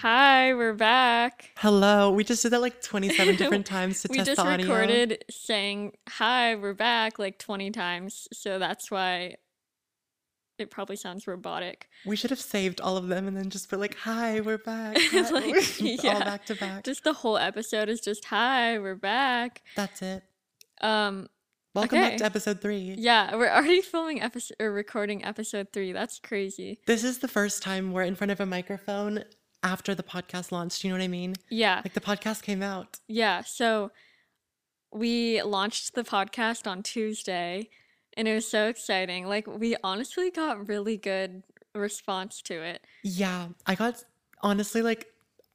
Hi, we're back. Hello. We just did that like 27 different times to we test the audio. We just recorded saying hi, we're back like 20 times. So that's why it probably sounds robotic. We should have saved all of them and then just put like, "Hi, we're back." Like, Hi. yeah. all back to back. Just the whole episode is just hi, we're back. That's it. Um Welcome Okay. back to episode three. yeah, we're already filming episode or recording episode 3. That's crazy. This is the first time we're in front of a microphone after the podcast launched. You know what I mean? Yeah. Like the podcast came out. Yeah, so we launched the podcast on Tuesday and it was so exciting. Like we honestly got really good response to it. Yeah, I got honestly like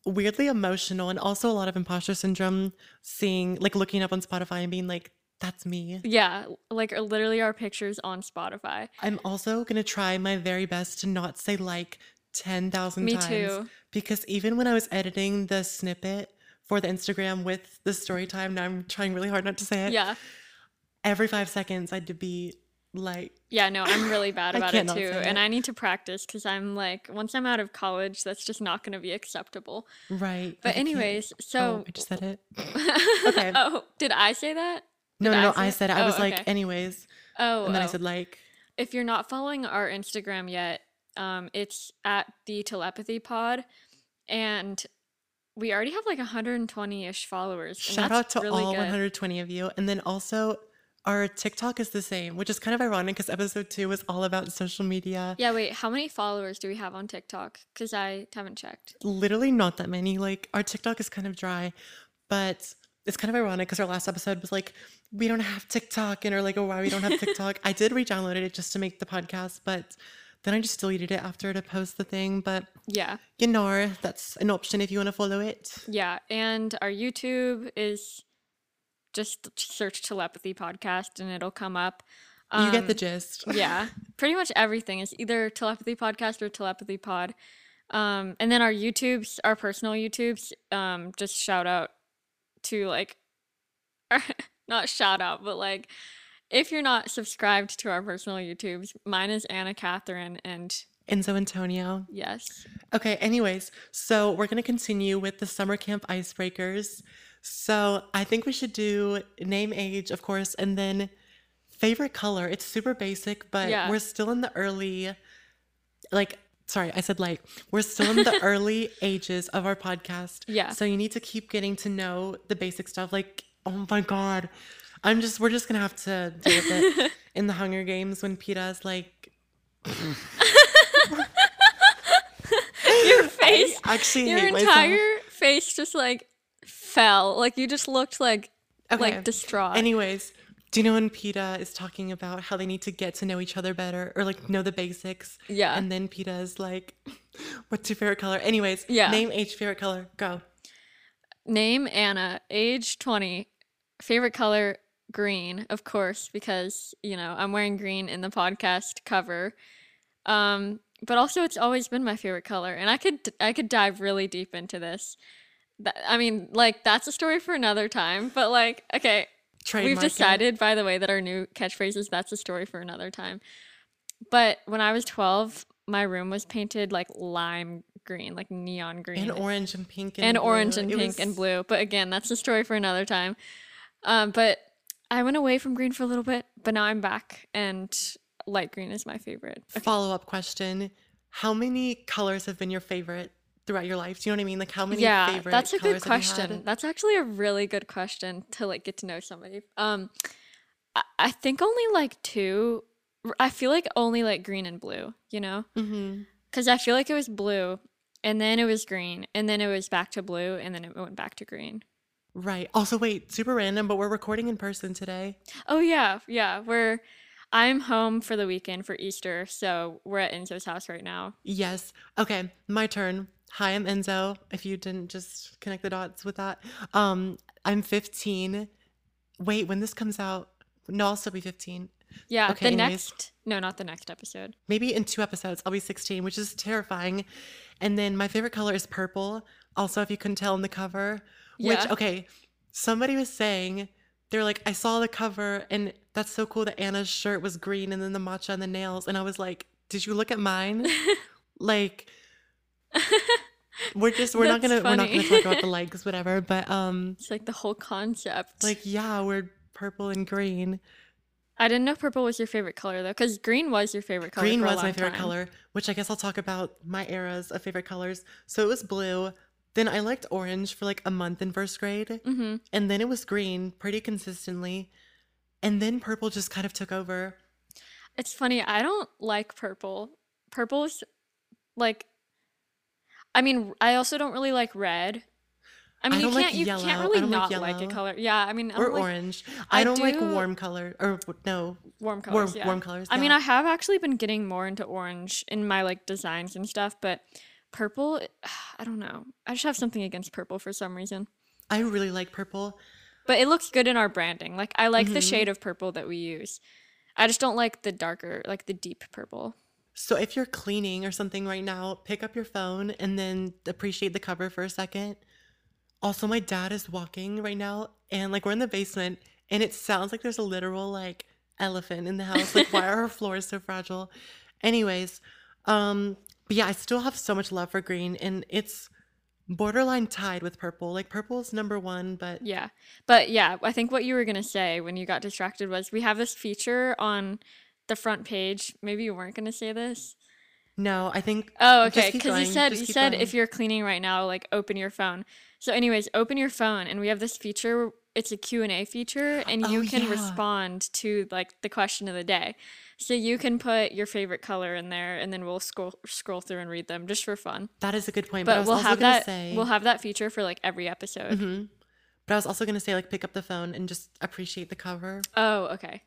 weirdly emotional and also a lot of imposter syndrome seeing like looking up on Spotify and being like, "That's me." Yeah, like literally our pictures on Spotify. I'm also gonna try my very best to not say like 10,000 times. Me too. Because even when I was editing the snippet for the Instagram with the story time, now I'm trying really hard not to say it. Yeah. Every five seconds, I had to be like, Yeah, no, I'm really bad about it too. And it. I need to practice because I'm like, once I'm out of college, that's just not going to be acceptable. right. But, like, I can't- anyways, Oh, so. I just said it. okay. Oh, did I say that? No, Did no, no. I said it. I Oh, was like, okay. anyways. Oh, And then I oh. said, like, if you're not following our Instagram yet, um, it's at the telepathy pod, and we already have like 120 ish followers. shout out to really all good. 120 of you. And then also, our TikTok is the same, which is kind of ironic because episode two was all about social media. Yeah, wait, how many followers do we have on TikTok? Because I haven't checked. literally not that many. Like our TikTok is kind of dry, but it's kind of ironic because our last episode was like, we don't have TikTok, and or like, oh, why we don't have TikTok. I did re-download it just to make the podcast, but then I just deleted it after to post the thing. But Yeah, you know, that's an option if you want to follow it. yeah, and our YouTube is just search telepathy podcast and it'll come up. you get the Um, gist. yeah pretty much everything is either telepathy podcast or telepathy pod um and then our youtubes our personal youtubes um just shout out to like not shout out but like if you're not subscribed to our personal youtubes mine is anna catherine and Enzo Antonio. yes Okay, anyways, so we're going to continue with the summer camp icebreakers. So I think we should do name, age, of course, and then favorite color. It's super basic, but Yeah. we're still in the early, like, sorry, I said like, we're still in the early ages of our podcast. Yeah. So you need to keep getting to know the basic stuff. Like, oh my God. I'm just, we're just to have to deal with it in the Hunger Games when Peeta's like, your face actually your hate myself. entire face just like fell like you just looked like Okay. like distraught Anyways, do you know when Peeta is talking about how they need to get to know each other better or like know the basics? Yeah. And then Peeta is like, what's your favorite color? Anyways, Yeah. name age favorite color. Go. Name Anna, age 20, favorite color green, of course, because, you know, I'm wearing green in the podcast cover. Um, but also it's always been my favorite color and I could I could dive really deep into this. That, I mean, like that's a story for another time, but like okay, We've decided, by the way, that our new catchphrase is that's a story for another time. But when I was 12, my room was painted like lime green, like neon green. And orange and pink and, and orange and It pink was- and blue. But again, that's a story for another time. Um, but I went away from green for a little bit, but now I'm back and light green is my favorite. Follow up question: How many colors have been your favorite throughout your life? Do you know what I mean? Like how many yeah, favorite that's a good question. That's actually a really good question to like get to know somebody. Um, I, I think only like two. I feel like only like green and blue. You know, because I feel like it was blue, and then it was green, and then it was back to blue, and then it went back to green. Right. Also, wait, super random, but we're recording in person today. Oh yeah, yeah. We're I'm home for the weekend for Easter, so we're at Enzo's house right now. Yes. Okay, my turn. Hi, I'm Enzo. If you didn't just connect the dots with that. Um, I'm 15. Wait, when this comes out, no, I'll still be 15. Yeah, Okay, the anyways. next no, not the next episode. Maybe in two episodes, I'll be 16, which is terrifying. And then my favorite color is purple. Also, if you couldn't tell in the cover, which, Yeah. okay, somebody was saying, they're like, I saw the cover and that's so cool that Anna's shirt was green and then the matcha and the nails. And I was like, did you look at mine? like, we're just we're not gonna we're not gonna talk about the likes, whatever. But um, It's like the whole concept. like yeah, we're purple and green. I didn't know purple was your favorite color though, because green was your favorite color. Green was my favorite time. color, which I guess I'll talk about my eras of favorite colors. So it was blue. Then I liked orange for like a month in first grade. Mm-hmm. And then it was green pretty consistently. And then purple just kind of took over. It's funny. I don't like purple. Purple's like. I mean, I also don't really like red. I mean, you don't like can't. you yellow. can't really don't like like, a color. Yeah, I mean, I Or like orange. I I don't like warm color. Or no. warm Warm, colors. yeah. warm colors. I mean. I have actually been getting more into orange in my like designs and stuff, but purple, I don't know. I just have something against purple for some reason. I really like purple. But it looks good in our branding. Like I like the Mhm. shade of purple that we use. I just don't like the darker, like the deep purple. So if you're cleaning or something right now, pick up your phone and then appreciate the cover for a second. Also, my dad is walking right now and like we're in the basement and it sounds like there's a literal like elephant in the house. Like why are our floors so fragile? Anyways, um but yeah, I still have so much love for green and it's borderline tied with purple. Like purple's number 1, but Yeah. But yeah, I think what you were going to say when you got distracted was we have this feature on the front page. Maybe you weren't going to say this. no, I think Oh, okay. Because you said you said going. if you're cleaning right now, like open your phone. So, anyways, open your phone, and we have this feature. It's a Q and A feature, and oh, you Oh, can yeah. respond to like the question of the day. So you can put your favorite color in there, and then we'll scroll scroll through and read them just for fun. that is a good point. But, I But was we'll have that. say We'll have that feature for like every episode. Mhm. But I was also gonna say like pick up the phone and just appreciate the cover. Oh, okay.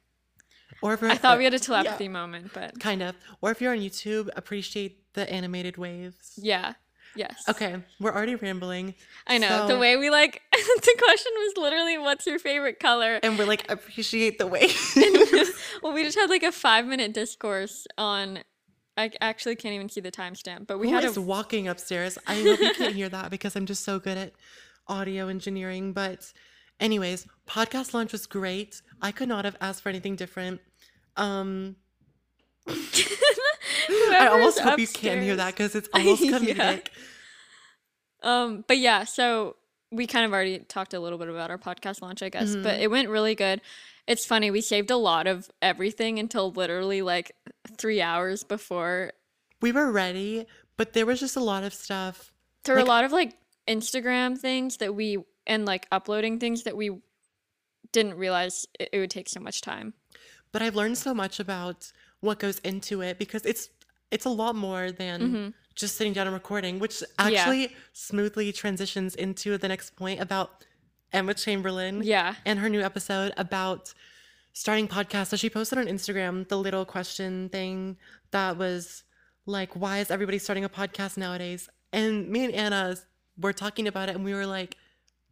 Or if I thought we had a yeah, telepathy moment, but kind of. Or if you're on YouTube, appreciate the animated waves. yeah, yes. Okay, we're already rambling, I know the way we like. the question was literally, "What's your favorite color?" and we're like appreciate the way. well, we just had like a five minute discourse on. I actually can't even see the timestamp, but we Who had is a. walking upstairs? I hope you can't hear that because I'm just so good at audio engineering. But, anyways, podcast launch was great. I could not have asked for anything different. Um, I almost hope you can't hear that because it's almost Yeah. comedic. Um, but yeah, so we kind of already talked a little bit about our podcast launch, I guess, but Mhm. it went really good. It's funny, we saved a lot of everything until literally like three hours before. We were ready, but there was just a lot of stuff. There were a lot of like Instagram things that we and like uploading things that we didn't realize it, it would take so much time. But I've learned so much about what goes into it because it's it's a lot more than Mhm. just sitting down and recording, which actually smoothly transitions into the next point about Emma Chamberlain Yeah. and her new episode about starting podcasts. So she posted on Instagram the little question thing that was like, why is everybody starting a podcast nowadays? And me and Anna were talking about it and we were like,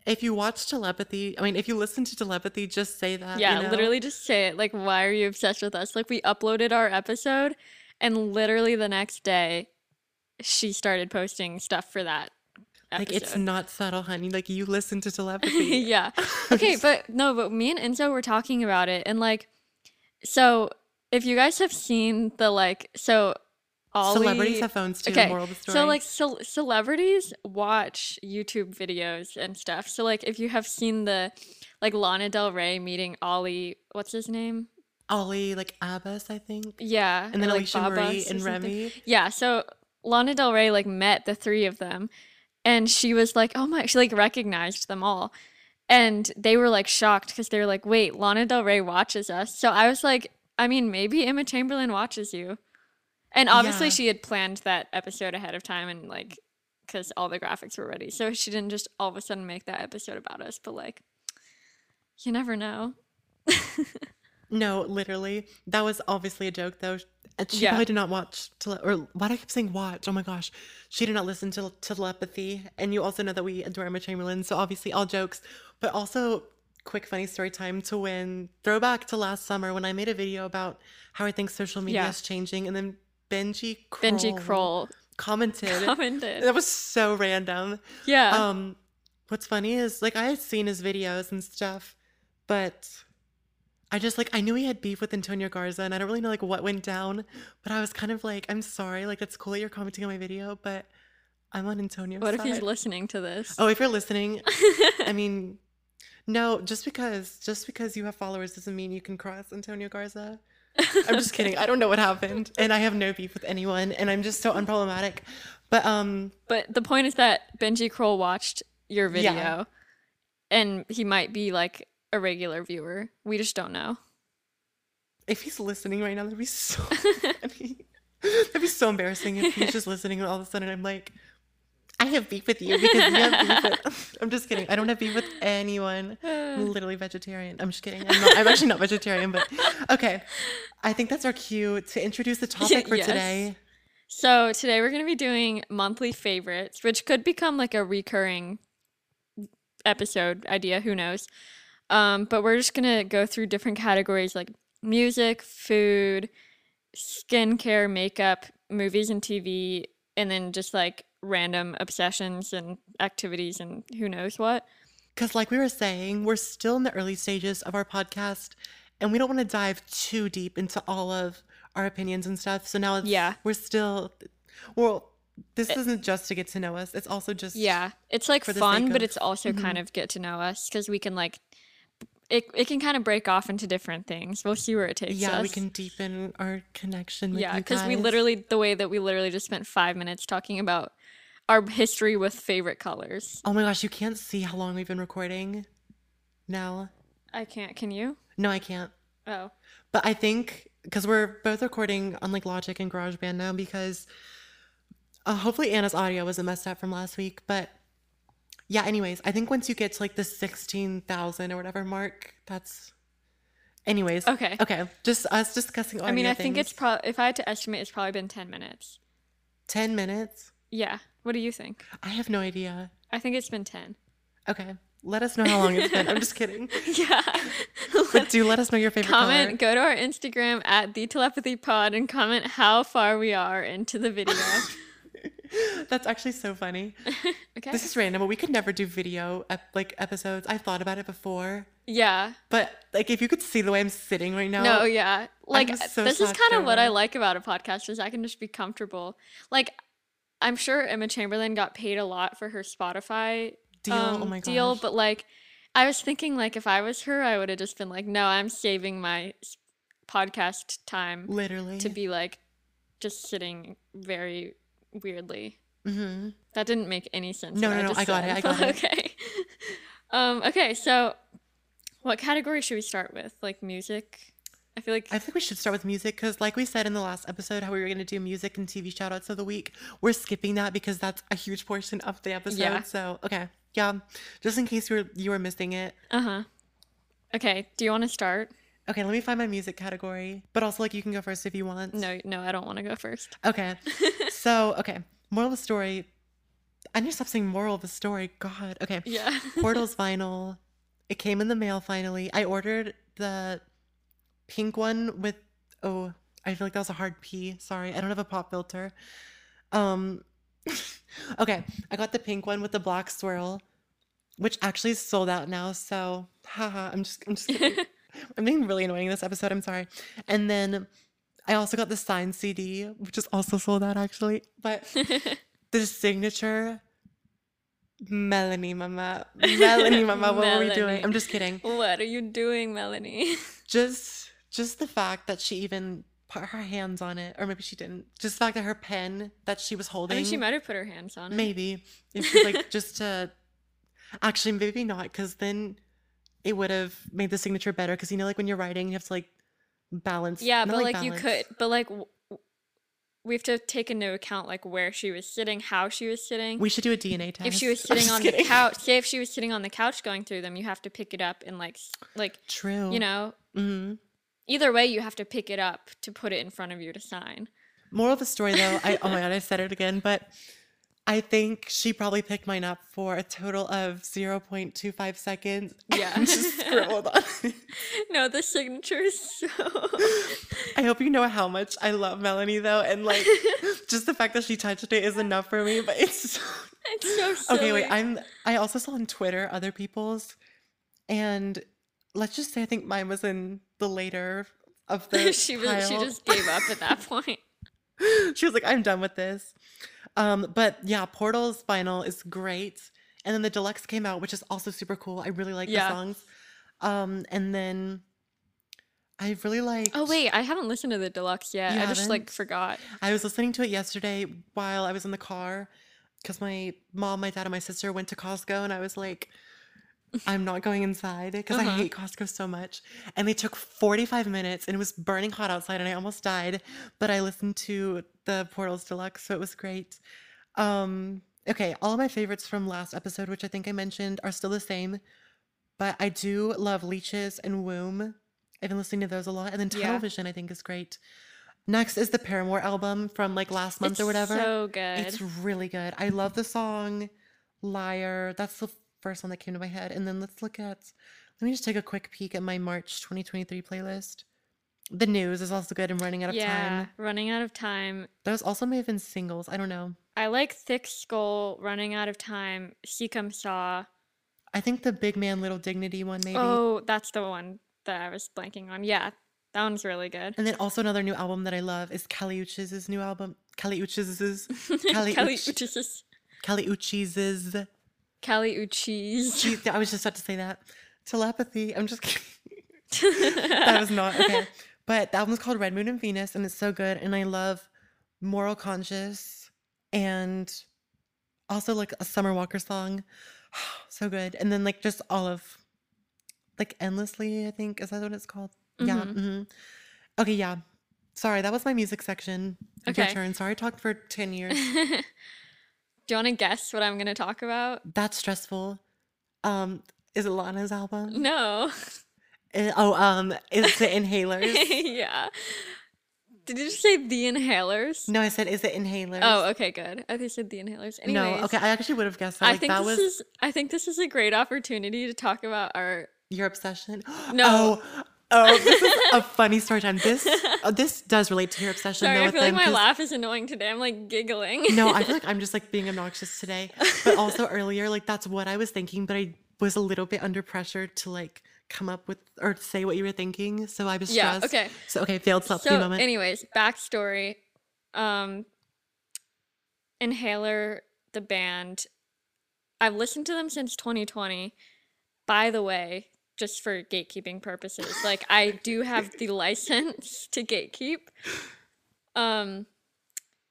if you watch telepathy, I mean, if you listen to telepathy, just say that. Yeah, you know? literally just say it. Like, why are you obsessed with us? Like, we uploaded our episode, and literally the next day, she started posting stuff for that. Like it's not subtle, honey. Like you listen to telepathy. yeah. Okay, but no, but me and Enzo were talking about it, and like, so if you guys have seen the like, so Ollie, Celebrities have phones too. Okay, Moral of the story. So like ce- celebrities watch YouTube videos and stuff. So like if you have seen the like Lana Del Rey meeting Ollie, what's his name? Ollie, like Abbas, I think, Yeah, and then like, Alicia Babas Marie and. Remy. Yeah, so Lana Del Rey like met the three of them and she was like, "Oh my," she like recognized them all. And they were like shocked because they were like, "Wait, Lana Del Rey watches us." So I was like, "I mean, maybe Emma Chamberlain watches you." And obviously Yeah. she had planned that episode ahead of time and like cuz all the graphics were ready. So she didn't just all of a sudden make that episode about us, but like you never know. No, literally, that was obviously a joke, though. And she Yeah. probably did not watch tele- or why do I keep saying watch? Oh my gosh, she did not listen to telepathy. And you also know that we adore Emma Chamberlain, so obviously all jokes, but also quick funny story time to when throwback to last summer when I made a video about how I think social media Yeah. is changing, and then Benji Krol Benji Krol commented. commented. That was so random. Yeah. Um, what's funny is like I had seen his videos and stuff, but I just like I knew he had beef with Antonio Garza, and I don't really know like what went down. But I was kind of like, I'm sorry, like that's cool that you're commenting on my video, but I'm on Antonio's What if he's listening to this? Oh, if you're listening, I mean, no, just because just because you have followers doesn't mean you can cross Antonio Garza. I'm just kidding. I don't know what happened, and I have no beef with anyone, and I'm just so unproblematic. But um, But the point is that Benji Krol watched your video, Yeah. and he might be like a regular viewer. We just don't know. if he's listening right now, that'd be so funny. that'd be so embarrassing if he's just listening, and all of a sudden I'm like, I have beef with you because you have beef with. I'm just kidding. I don't have beef with anyone. I'm literally vegetarian. I'm just kidding. I'm, not, I'm actually not vegetarian, but okay. I think that's our cue to introduce the topic for Yes. today. So today we're gonna be doing monthly favorites, which could become like a recurring episode idea. Who knows? Um, but we're just gonna go through different categories like music, food, skincare, makeup, movies and TV, and then just like random obsessions and activities and who knows what. Because, like we were saying, we're still in the early stages of our podcast, and we don't want to dive too deep into all of our opinions and stuff. So now it's, Yeah. we're still, well, this isn't just to get to know us. It's also just Yeah, it's like fun, but of- it's also kind of get to know us because we can like it. It can kind of break off into different things. We'll see where it takes yeah, us. Yeah, we can deepen our connection with Yeah, because we literally the way that we literally just spent five minutes talking about our history with favorite colors. Oh my gosh, you can't see how long we've been recording now. I can't. Can you? No, I can't. Oh, But I think because we're both recording on like Logic and GarageBand now because uh, hopefully Anna's audio wasn't messed up from last week. But yeah, anyways, I think once you get to like the 16,000 or whatever mark, that's. Anyways. Okay. Okay. Just us discussing audio I mean, I think it's probably if I had to estimate, it's probably been ten minutes. 10 minutes. Yeah. What do you think? I have no idea. I think it's been ten. Okay. Let us know how long it's been. I'm just kidding. yeah. But do let us know your favorite comment color. go to our instagram at the telepathy pod and comment how far we are into the video That's actually so funny. okay This is random, but we could never do video ep- like episodes. I've thought about it before, yeah but like if you could see the way I'm sitting right now, no yeah like so this is kind of what i like about a podcast is i can just be comfortable like i'm sure emma chamberlain got paid a lot for her spotify deal. oh um, my gosh. deal but like i was thinking like if i was her i would have just been like no i'm saving my podcast time literally. to be like just sitting very weirdly hmm That didn't make any sense. No, no, no, I got it, I got it. Okay. Um, okay, so what category should we start with? Like music? I feel like I think we should start with music because, like we said in the last episode, how we were going to do music and TV shout outs of the week. We're skipping that because that's a huge portion of the episode. Yeah. So, okay. Yeah. Just in case you were, you were missing it. uh-huh. Okay, do you want to start? Okay, let me find my music category. But also, like, you can go first if you want. No, no, I don't want to go first. Okay. so, okay. Moral of the story. I need to stop saying moral of the story. God. Okay. Yeah. Portals vinyl. It came in the mail finally. I ordered the pink one with oh, I feel like that was a hard P. Sorry, I don't have a pop filter. Um okay, I got the pink one with the black swirl, which actually is sold out now, so haha, I'm just I'm just kidding. I'm being really annoying this episode, I'm sorry. And then I also got the signed CD, which is also sold out actually. But the signature Melanie Mama. Melanie Mama, what were we doing? I'm just kidding. what are you doing, Melanie? Just just the fact that she even put her hands on it, or maybe she didn't. Just the fact that her pen that she was holding. I mean, she might have put her hands on it. maybe. If she like just to actually maybe not, because then it would have made the signature better. Because you know, like when you're writing, you have to like balance. Yeah, but like, you could, but like w- we have to take into account like where she was sitting, how she was sitting. We should do a DNA test. if she was sitting on the couch, say if she was sitting on the couch going through them, you have to pick it up and like like True. you know, hmm either way you have to pick it up to put it in front of you to sign. Moral of the story, though, I oh my god, I said it again, but I think she probably picked mine up for a total of zero point two five seconds. Yeah. just scribbled on. it. no, the signature is so I hope you know how much I love Melanie, though, and like just the fact that she touched it is enough for me. But it's so. it's so silly. okay. Wait, I'm. I also saw on Twitter other people's, and let's just say I think mine was in the later of the. she was she just gave up at that point. she was like, I'm done with this. Um, but yeah, Portal's vinyl is great. And then the deluxe came out, which is also super cool. I really like Yeah. the songs. Um, and then I really like Oh wait, I haven't listened to the deluxe yet. You I just like forgot. I was listening to it yesterday while I was in the car because my mom, my dad, and my sister went to Costco, and I was like, I'm not going inside because I Uh-huh. hate Costco so much. And they took 45 minutes, and it was burning hot outside, and I almost died. But I listened to the Portals Deluxe, so it was great. Um, okay, all of my favorites from last episode, which I think I mentioned, are still the same. But I do love Leeches and Womb. I've been listening to those a lot. And then Tunnel Yeah. Vision, I think, is great. Next is the Paramore album from like last month It's or whatever. So good. It's really good. I love the song Liar. That's the first one that came to my head. And then let's look at, let me just take a quick peek at my March 2023 playlist. The news is also good. I'm running out of yeah, time. running out of time. Those also may have been singles. I don't know. I like Thick Skull, Running Out of Time, C'est Comme Ça. I think the Big Man Little Dignity one, maybe. Oh, that's the one that I was blanking on. Yeah, that one's really good. And then also another new album that I love is Kali Uchis's new album. Kali Uchis's. Uch- Uchis. Kali Uchis's. Kali Uchis. I was just about to say that. Telepathy. I'm just kidding. that was not okay. But the album's called Red Moon and Venus, and it's so good. And I love Moral Conscience and also like a Summer Walker song. so good. And then like just all of like Endlessly, I think. Is that what it's called? Yeah. Mhm. hmm Okay, yeah. Sorry, that was my music section. Okay. Your turn. Sorry, I talked for 10 years. Do you want to guess what I'm going to talk about? That's stressful. Um, is it Lana's album? No. Uh, Oh, um, is it Inhalers? yeah. Did you just say the inhalers? No, I said, is it Inhalers? Oh, okay, good. I think you said the inhalers. Anyways, no, okay, I actually would have guessed that. I Like, think that this was is I think this is a great opportunity to talk about our your obsession. No. Oh, oh, this is a funny story time. This, oh, this does relate to your obsession, Sorry, though. I feel like my laugh is annoying today. I'm like giggling. no, I feel like I'm just like being obnoxious today. But also earlier, like that's what I was thinking, but I was a little bit under pressure to like come up with or say what you were thinking. So I was Yeah, stressed. okay. So okay, failed selfie so, moment. anyways, backstory. Um Inhaler, the band. I've listened to them since 2020. By the way, just for gatekeeping purposes. Like I do have the license to gatekeep. Um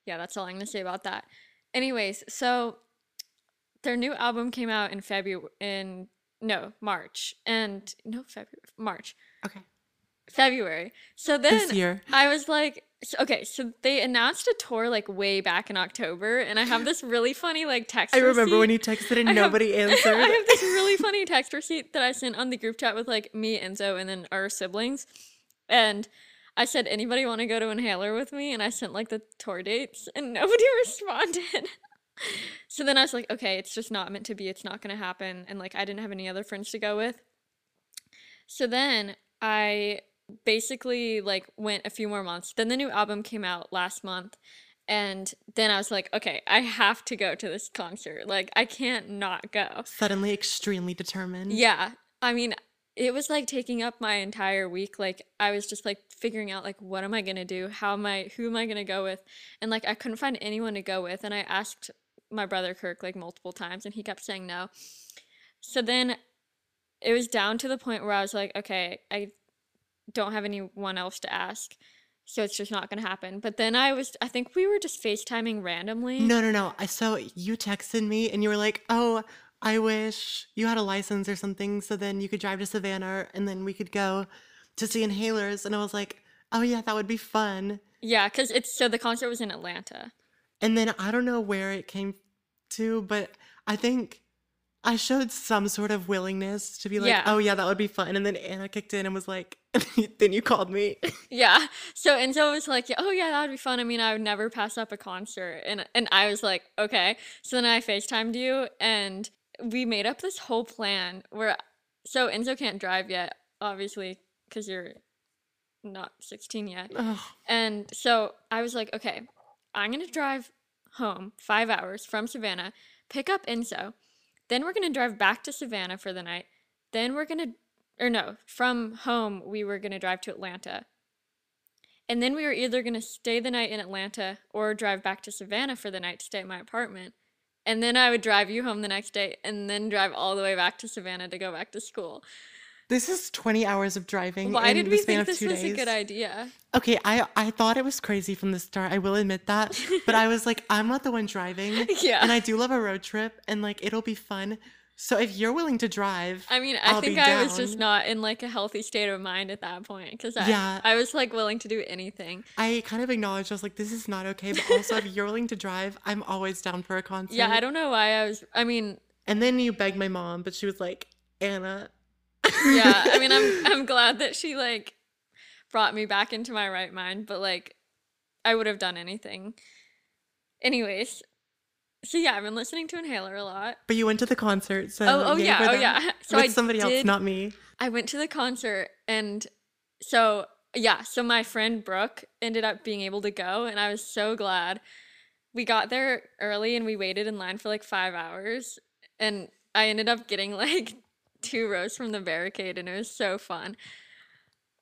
yeah, that's all I'm gonna say about that. Anyways, so their new album came out in February in no, March. And no February March. okay. February. So then This year. I was like, so, okay, so they announced a tour like way back in October, and I have this really funny like text. I remember when you texted and I have- nobody answered. I have this really funny text receipt that I sent on the group chat with like me, Enzo, and then our siblings, and I said, "Anybody want to go to Inhaler with me?" And I sent like the tour dates, and nobody responded. so then I was like, "Okay, it's just not meant to be. It's not gonna happen." And like I didn't have any other friends to go with. So then I basically like went a few more months. Then the new album came out last month. And then I was like, okay, I have to go to this concert. Like, I can't not go. Suddenly extremely determined. Yeah. I mean, it was like taking up my entire week. Like, I was just like figuring out, like, what am I going to do? How am I, who am I going to go with? And like, I couldn't find anyone to go with. And I asked my brother Kirk like multiple times and he kept saying no. So then it was down to the point where I was like, okay, I don't have anyone else to ask. So it's just not going to happen. But then I was, I think we were just FaceTiming randomly. No, no, no. I so you texted me and you were like, "Oh, I wish you had a license or something, so then you could drive to Savannah and then we could go to see Inhalers." And I was like, "Oh yeah, that would be fun." Yeah, because it's, so the concert was in Atlanta. And then I don't know where it came to, but I think I showed some sort of willingness to be like, Yeah. "Oh yeah, that would be fun." And then Anna kicked in and was like, "Then you called me." Yeah. So Enzo was like, "Oh yeah, that would be fun. I mean, I would never pass up a concert." And and I was like, "Okay." So then I FaceTimed you and we made up this whole plan where so Enzo can't drive yet, obviously, cuz you're not 16 yet. Ugh. And so I was like, "Okay, I'm going to drive home 5 hours from Savannah, pick up Enzo. Then we're going to drive back to Savannah for the night. Then we're going to or no, from home we were going to drive to Atlanta And then we were either going to stay the night in Atlanta or drive back to Savannah for the night to stay at my apartment. And then I would drive you home the next day and then drive all the way back to Savannah to go back to school. This is 20 hours of driving. Why did we think this was days. a good idea? Okay, I I thought it was crazy from the start. I will admit that, but I was like, I'm not the one driving, Yeah. and I do love a road trip, and like it'll be fun. So if you're willing to drive, I mean, I I'll think I was just not in like a healthy state of mind at that point because I, Yeah. I was like willing to do anything. I kind of acknowledged I was like, this is not okay. But also, if you're willing to drive, I'm always down for a concert. Yeah, I don't know why I was. I mean, And then you begged my mom, but she was like, Anna. Yeah, I mean, I'm I'm glad that she like brought me back into my right mind, but like I would have done anything. Anyways, so yeah, I've been listening to Inhaler a lot. But you went to the concert, so Oh, oh yeah, oh yeah. So With I somebody else, did- not me. I went to the concert and so yeah, so my friend Brooke ended up being able to go and I was so glad. We got there early and we waited in line for like 5 hours and I ended up getting like two rows from the barricade and it was so fun.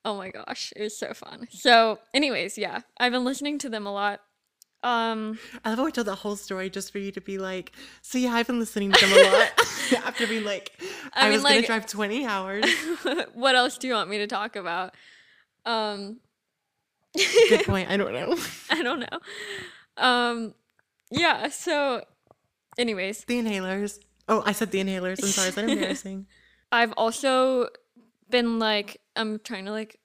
Oh my gosh, it was so fun. So, anyways, yeah, I've been listening to them a lot. Um I love how I told the whole story just for you to be like, so yeah, I've been listening to them a lot. After being like, I I, mean, was gonna drive 20 hours. what else do you want me to talk about? Um Good point. I don't know. I don't know. Um, yeah. So, anyways, The inhalers. Oh, I said the inhalers. I'm sorry. Is that embarrassing? I've also been like, I'm trying to like,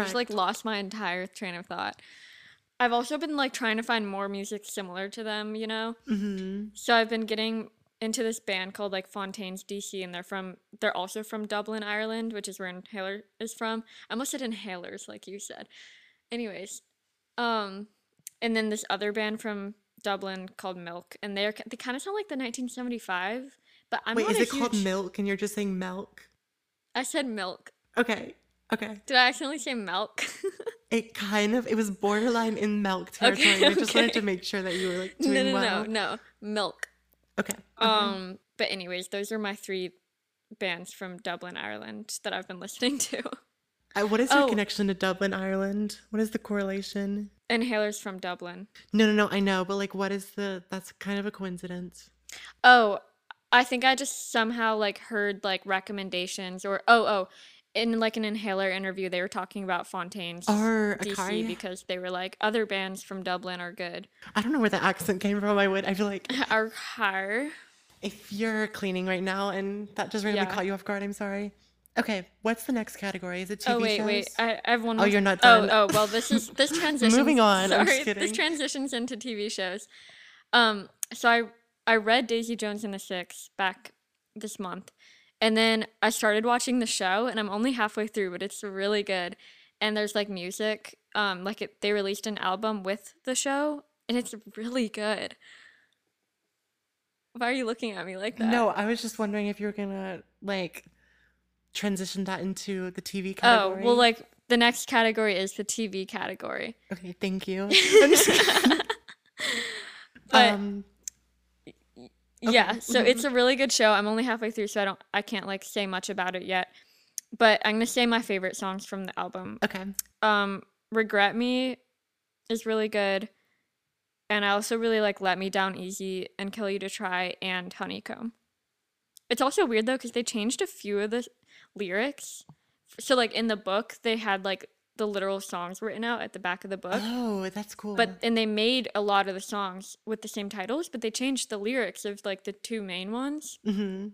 I've just like lost my entire train of thought. I've also been like trying to find more music similar to them, you know. hmm So I've been getting into this band called like Fontaines DC, and they're from they're also from Dublin, Ireland, which is where Inhaler is from. I almost said Inhalers, like you said. Anyways, um, and then this other band from Dublin called Milk, and they're they kind of sound like the 1975, but I'm Wait, is it called milk and you're just saying milk? I said milk. Okay. Okay. Did I accidentally say milk? It kind of, it was borderline in milk territory. Okay, I just wanted to make sure that you were like no, doing no, well. no, no, milk. Okay. okay. Um, but anyways, those are my three bands from Dublin, Ireland that I've been listening to. Uh, what is your oh. connection to Dublin, Ireland? What is the correlation? Inhalers from Dublin. No, no, no. I know, but like, what is the? That's kind of a coincidence. Oh, I think I just somehow like heard like recommendations or oh oh, in like an inhaler interview they were talking about Fontaine's Or DC because they were like other bands from Dublin are good. I don't know where the accent came from. I would. I feel like Are higher. if you're cleaning right now and that just randomly Yeah. caught you off guard, I'm sorry. Okay, what's the next category? Is it TV Oh wait, shows? wait. I, I have one. Oh, you're not Oh, done. oh. oh, Well, this is this transition. Moving on, I'm Sorry, this transitions into TV shows. Um, so I I read Daisy Jones and the Six back this month, and then I started watching the show, and I'm only halfway through, but it's really good. And there's like music. Um, like it, they released an album with the show, and it's really good. Why are you looking at me like that? No, I was just wondering if you were gonna like transition that into the TV category. Oh, well, like the next category is the TV category. okay, thank you. I'm just. But um, yeah, so it's a really good show. I'm only halfway through, so I don't I can't like say much about it yet. But I'm gonna say my favorite songs from the album. okay. Um, Regret Me is really good. And I also really like Let Me Down Easy and Kill You to Try and Honeycomb. It's also weird though, because they changed a few of the lyrics. So like in the book, they had like the literal songs written out at the back of the book. Oh, that's cool. But and they made a lot of the songs with the same titles, but they changed the lyrics of like the two main ones. hmm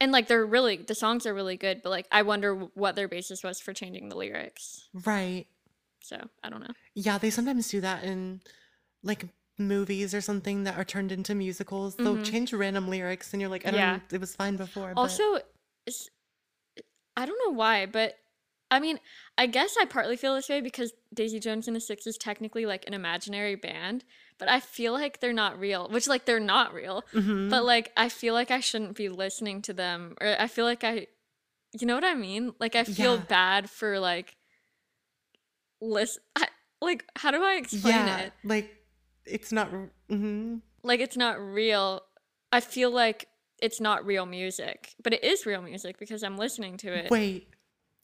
And like they're really the songs are really good, but like I wonder what their basis was for changing the lyrics. right. So I don't know. Yeah, they sometimes do that in like movies or something that are turned into musicals. They'll Mhm. change random lyrics, and you're like, I don't Yeah. know, it was fine before. Also, it's, I don't know why, but I mean, I guess I partly feel this way because Daisy Jones and the Six is technically like an imaginary band, but I feel like they're not real, which like they're not real. Mhm. But like I feel like I shouldn't be listening to them or I feel like I you know what I mean? Like I feel Yeah. bad for like listen I, like how do I explain yeah, it? like it's not. hmm Like it's not real. I feel like it's not real music, but it is real music because I'm listening to it. Wait,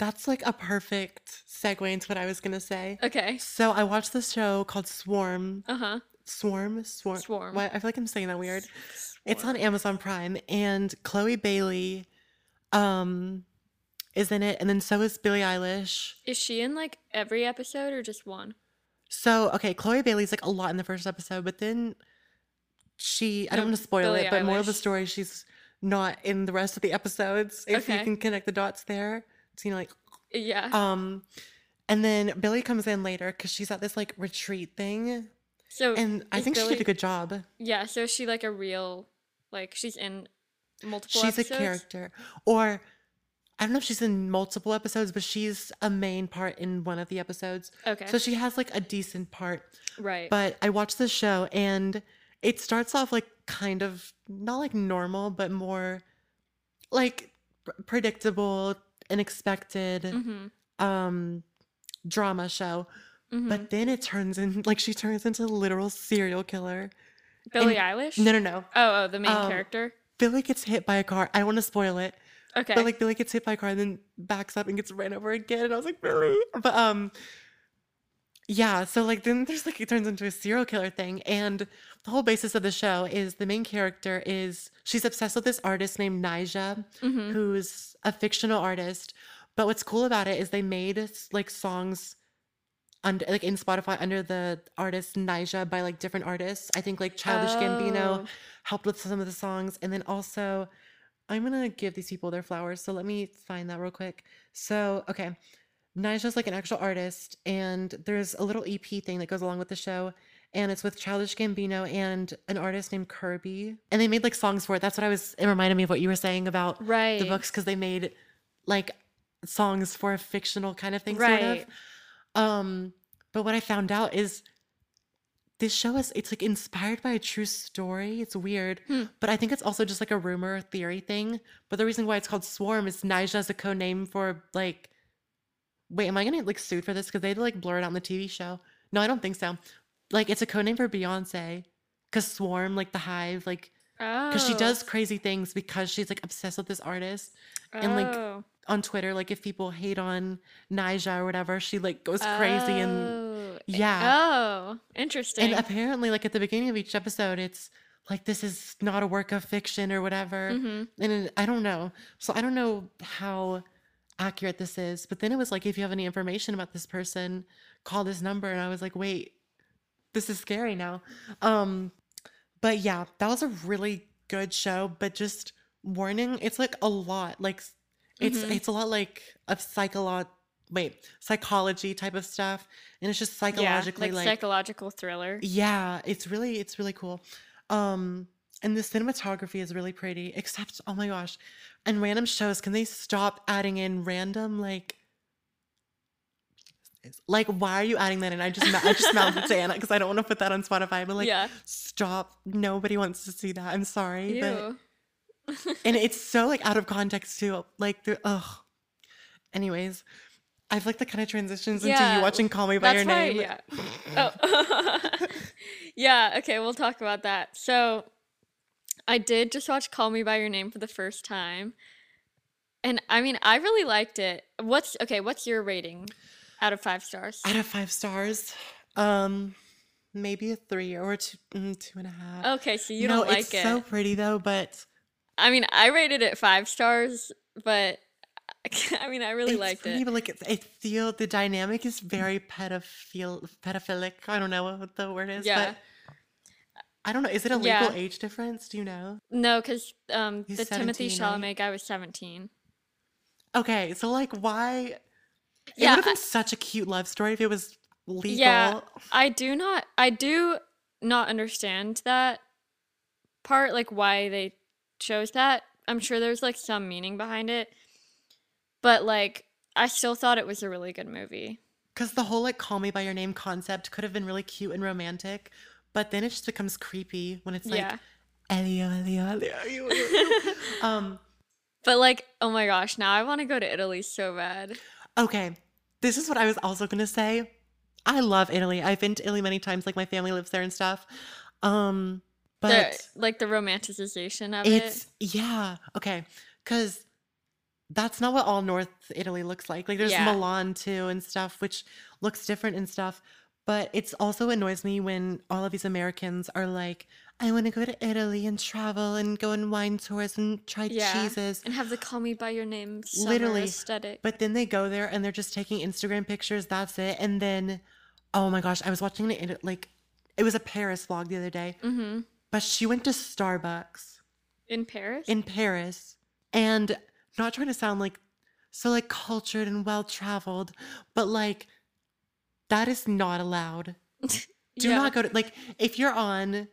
that's like a perfect segue into what I was gonna say. Okay. So I watched this show called Swarm. Uh huh. Swarm, Swarm. Swarm. Why I feel like I'm saying that weird. It's on Amazon Prime, and Chloe Bailey, um, is in it, and then so is Billie Eilish. Is she in like every episode or just one? So okay, Chloe Bailey's like a lot in the first episode, but then she I don't want to spoil Billie it, but more of the story, she's not in the rest of the episodes. If you can connect the dots there, you know like Yeah. um, and then Billie comes in later because she's at this like retreat thing, so and I think she did a good job. Yeah. So is she like a real, like she's in multiple. she's episodes? a character, or I don't know if she's in multiple episodes, but she's a main part in one of the episodes. Okay. So she has like a decent part. right. But I watched this show and it starts off like kind of not like normal, but more like predictable and expected mm-hmm. um drama show. mm-hmm. But then it turns in like she turns into a literal serial killer. Billie and- Eilish. No, no, no. Oh, oh, the main Um, character. Billy gets hit by a car. I don't want to spoil it. Okay. But like Billy gets hit by a car and then backs up and gets ran over again. And I was like, Billy. But um yeah, so like then there's like it turns into a serial killer thing. And the whole basis of the show is the main character is she's obsessed with this artist named Ni'Jah, Mhm. who's a fictional artist. But what's cool about it is they made like songs under like in Spotify under the artist Ni'Jah by like different artists. I think like Childish Gambino Oh. helped with some of the songs. And then also, I'm gonna give these people their flowers. So let me find that real quick. So, okay. Ni'Jah's like an actual artist, and there's a little EP thing that goes along with the show. And it's with Childish Gambino and an artist named Kirby. And they made like songs for it. That's what I was, it reminded me of what you were saying about Right. the books because they made like songs for a fictional kind of thing, Right. sort of. Um, but what I found out is this show is it's like inspired by a true story. It's weird, Hmm. but I think it's also just like a rumor theory thing. But the reason why it's called Swarm is Ni'Jah is a code name for like. Wait, am I gonna get like sued for this? Because they like blur it out in the TV show. No, I don't think so. Like it's a code name for Beyonce. Cause Swarm, like the hive, like Oh. because she does crazy things because she's like obsessed with this artist and, like, Oh. on Twitter. Like if people hate on Ni'Jah or whatever, she like goes crazy and Oh. yeah. Oh, interesting. And apparently, like at the beginning of each episode, it's like this is not a work of fiction or whatever. Mhm. And I don't know. So I don't know how accurate this is. But then it was like, if you have any information about this person, call this number. And I was like, wait, this is scary now. Um, but yeah, that was a really good show. But just warning, it's like a lot. Like it's Mhm. it's a lot like of psycholo wait psychology type of stuff, and it's just yeah, psychologically like, like psychological thriller. yeah, it's really it's really cool. Um and the cinematography is really pretty, except oh my gosh. And random shows, can they stop adding in random like like why are you adding that in? I just I just mouthed to Anna because I don't want to put that on Spotify, but like yeah. stop. Nobody wants to see that. I'm sorry. But and it's so like out of context too. Like the ugh. Anyways, I've like the kind of transitions into you watching Call Me by That's Your why, Name. yeah. Oh. yeah, okay, we'll talk about that. So I did just watch Call Me by Your Name for the first time. And I mean, I really liked it. What's okay, what's your rating out of 5 stars? out of five stars um maybe a three or two mm, two and a half Okay, so you no, don't like it's it. It's so pretty though but I mean, I rated it 5 stars, but I mean, I really it's liked pretty, it. but like it, it feel the dynamic is very pedophile pedophilic i don't know what the word is Yeah. but i don't know is it a legal Yeah. age difference do you know No, cuz um He's the Timothée 17, right? Chalamet guy was 17. okay so like why it Yeah, would have I- been such a cute love story if it was legal Yeah, I do not I do not understand that part like why they chose that. I'm sure there's like some meaning behind it. But like I still thought it was a really good movie. Because the whole like call me by your name concept could have been really cute and romantic, but then it just becomes creepy when it's like yeah. Elio, Elio, Elio, Elio, Elio." um, But like oh my gosh, now I want to go to Italy so bad. okay. This is what I was also gonna say. I love Italy. I've been to Italy many times, like my family lives there and stuff. Um, but the, like the romanticization of it. yeah, okay. Cause that's not what all North Italy looks like. Like there's Yeah. Milan too and stuff, which looks different and stuff. But it's also annoys me when all of these Americans are like, I want to go to Italy and travel and go on wine tours and try Yeah. cheeses. And have the call me by your name Literally, aesthetic. But then they go there and they're just taking Instagram pictures. That's it. And then, oh my gosh, I was watching it like it was a Paris vlog the other day. mm-hmm. But she went to Starbucks In Paris? in Paris and not trying to sound like so like cultured and well traveled, but like that is not allowed. Do Yeah. not go to like if you're on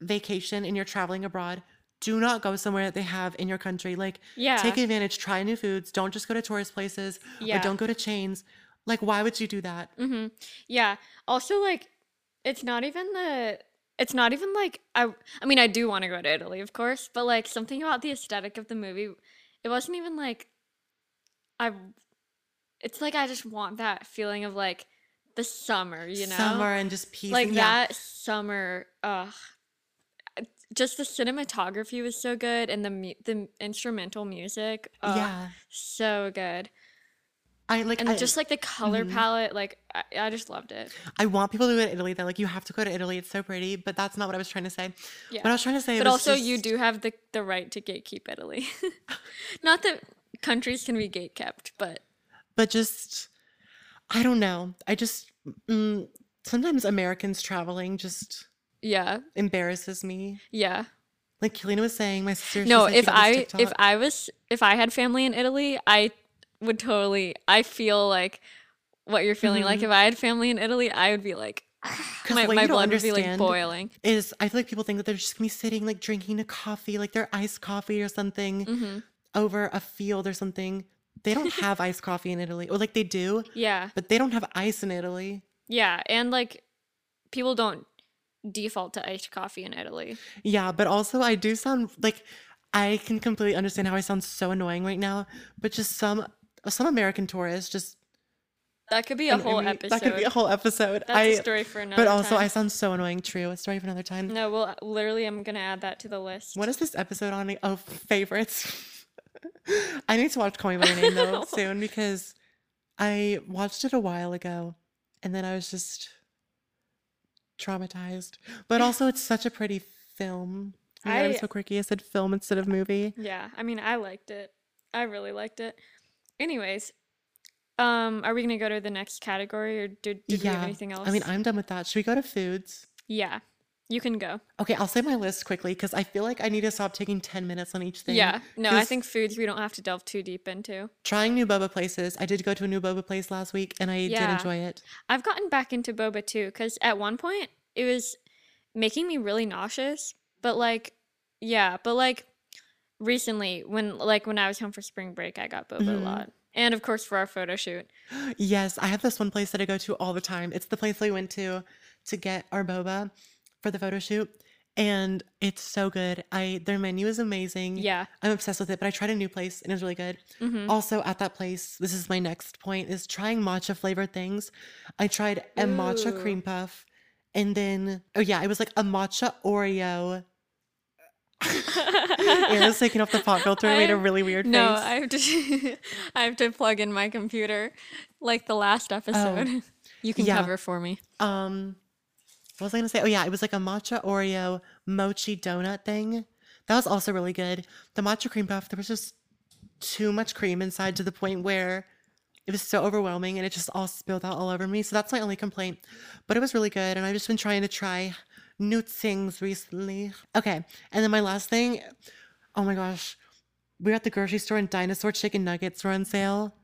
vacation and you're traveling abroad, do not go somewhere that they have in your country. Like Yeah. take advantage, try new foods, don't just go to tourist places Yeah. or don't go to chains. Like why would you do that? Mm-hmm. Yeah. Also, like, it's not even the. It's not even like I. I mean, I do want to go to Italy, of course, but like something about the aesthetic of the movie, it wasn't even like. I. It's like I just want that feeling of like the summer, you know, Summer and just peace. like yeah. that summer. Ugh. Just the cinematography was so good, and the mu- the instrumental music. ugh, yeah. So good, I like and I, just like the color mhm. palette, like I, I just loved it. I want people to go to Italy. They're like, you have to go to Italy. It's so pretty. But that's not what I was trying to say. Yeah. What I was trying to say But also, you do have the, the right to gatekeep Italy. Not that countries can be gatekept, but but just I don't know. I just mm, sometimes Americans traveling just yeah, embarrasses me. yeah. Like Carolina was saying, my sister. No, if "You got this I if I was if I had family in Italy, I would totally. I feel like what you're feeling. Like Mhm. if I had family in Italy, I would be like, my, my blood would be like boiling. is I feel like people think that they're just gonna be sitting like drinking a coffee, like their iced coffee or something hmm over a field or something. They don't have iced coffee in Italy, or like they do, Yeah, but they don't have ice in Italy. yeah, and like people don't default to iced coffee in Italy. Yeah, but also I do sound like I can completely understand how I sound so annoying right now. But just some some American tourists just That could be a whole we- episode. That could be a whole episode. That's I, a story for another time. but also time. I sound so annoying. True, a story for another time. No, well, literally, I'm gonna add that to the list. What is this episode on? Oh, favorites. I need to watch Call Me by Your Name though soon because I watched it a while ago, and then I was just traumatized. But also, it's such a pretty film. I'm I- so quirky. I said film instead of movie. Yeah, I mean, I liked it. I really liked it. Anyways, um, are we gonna go to the next category, or did, did we have anything else? I mean, I'm done with that. Should we go to foods? yeah, you can go. Okay, I'll say my list quickly because I feel like I need to stop taking 10 minutes on each thing. Yeah, no, I think foods we don't have to delve too deep into. Trying new boba places. I did go to a new boba place last week and I did enjoy it. I've gotten back into boba too, because at one point it was making me really nauseous. But like, yeah, but like recently, when like when I was home for spring break, I got boba a Mhm. lot, and of course for our photo shoot. Yes, I have this one place that I go to all the time. It's the place we went to to get our boba for the photo shoot. And it's so good. I their menu is amazing. Yeah. I'm obsessed with it, but I tried a new place and it was really good. hmm Also at that place, this is my next point, is trying matcha flavored things. I tried a matcha cream puff and then oh yeah, it was like a matcha Oreo. Anna's taking off the pop filter and made a really weird No, face. I have to. I have to plug in my computer, like the last episode. you can Oh, yeah. cover for me. Um, what was I gonna say? Oh yeah, it was like a matcha Oreo mochi donut thing. That was also really good. The matcha cream puff, there was just too much cream inside to the point where it was so overwhelming and it just all spilled out all over me. So that's my only complaint. But it was really good, and I've just been trying to try new things recently. Okay, and then my last thing, oh my gosh, we were at the grocery store and dinosaur chicken nuggets were on sale,